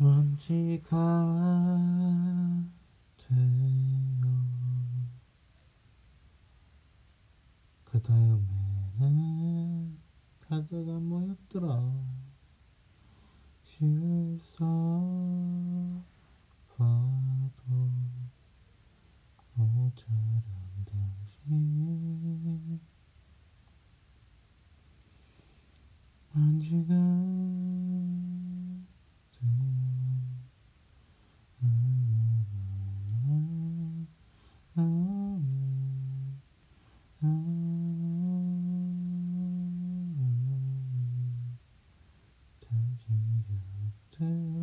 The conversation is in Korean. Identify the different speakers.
Speaker 1: 먼지가 돼요. 그 다음에는 카드가 뭐였더라? 실서 봐도 모자란 당신 먼지가 Mm.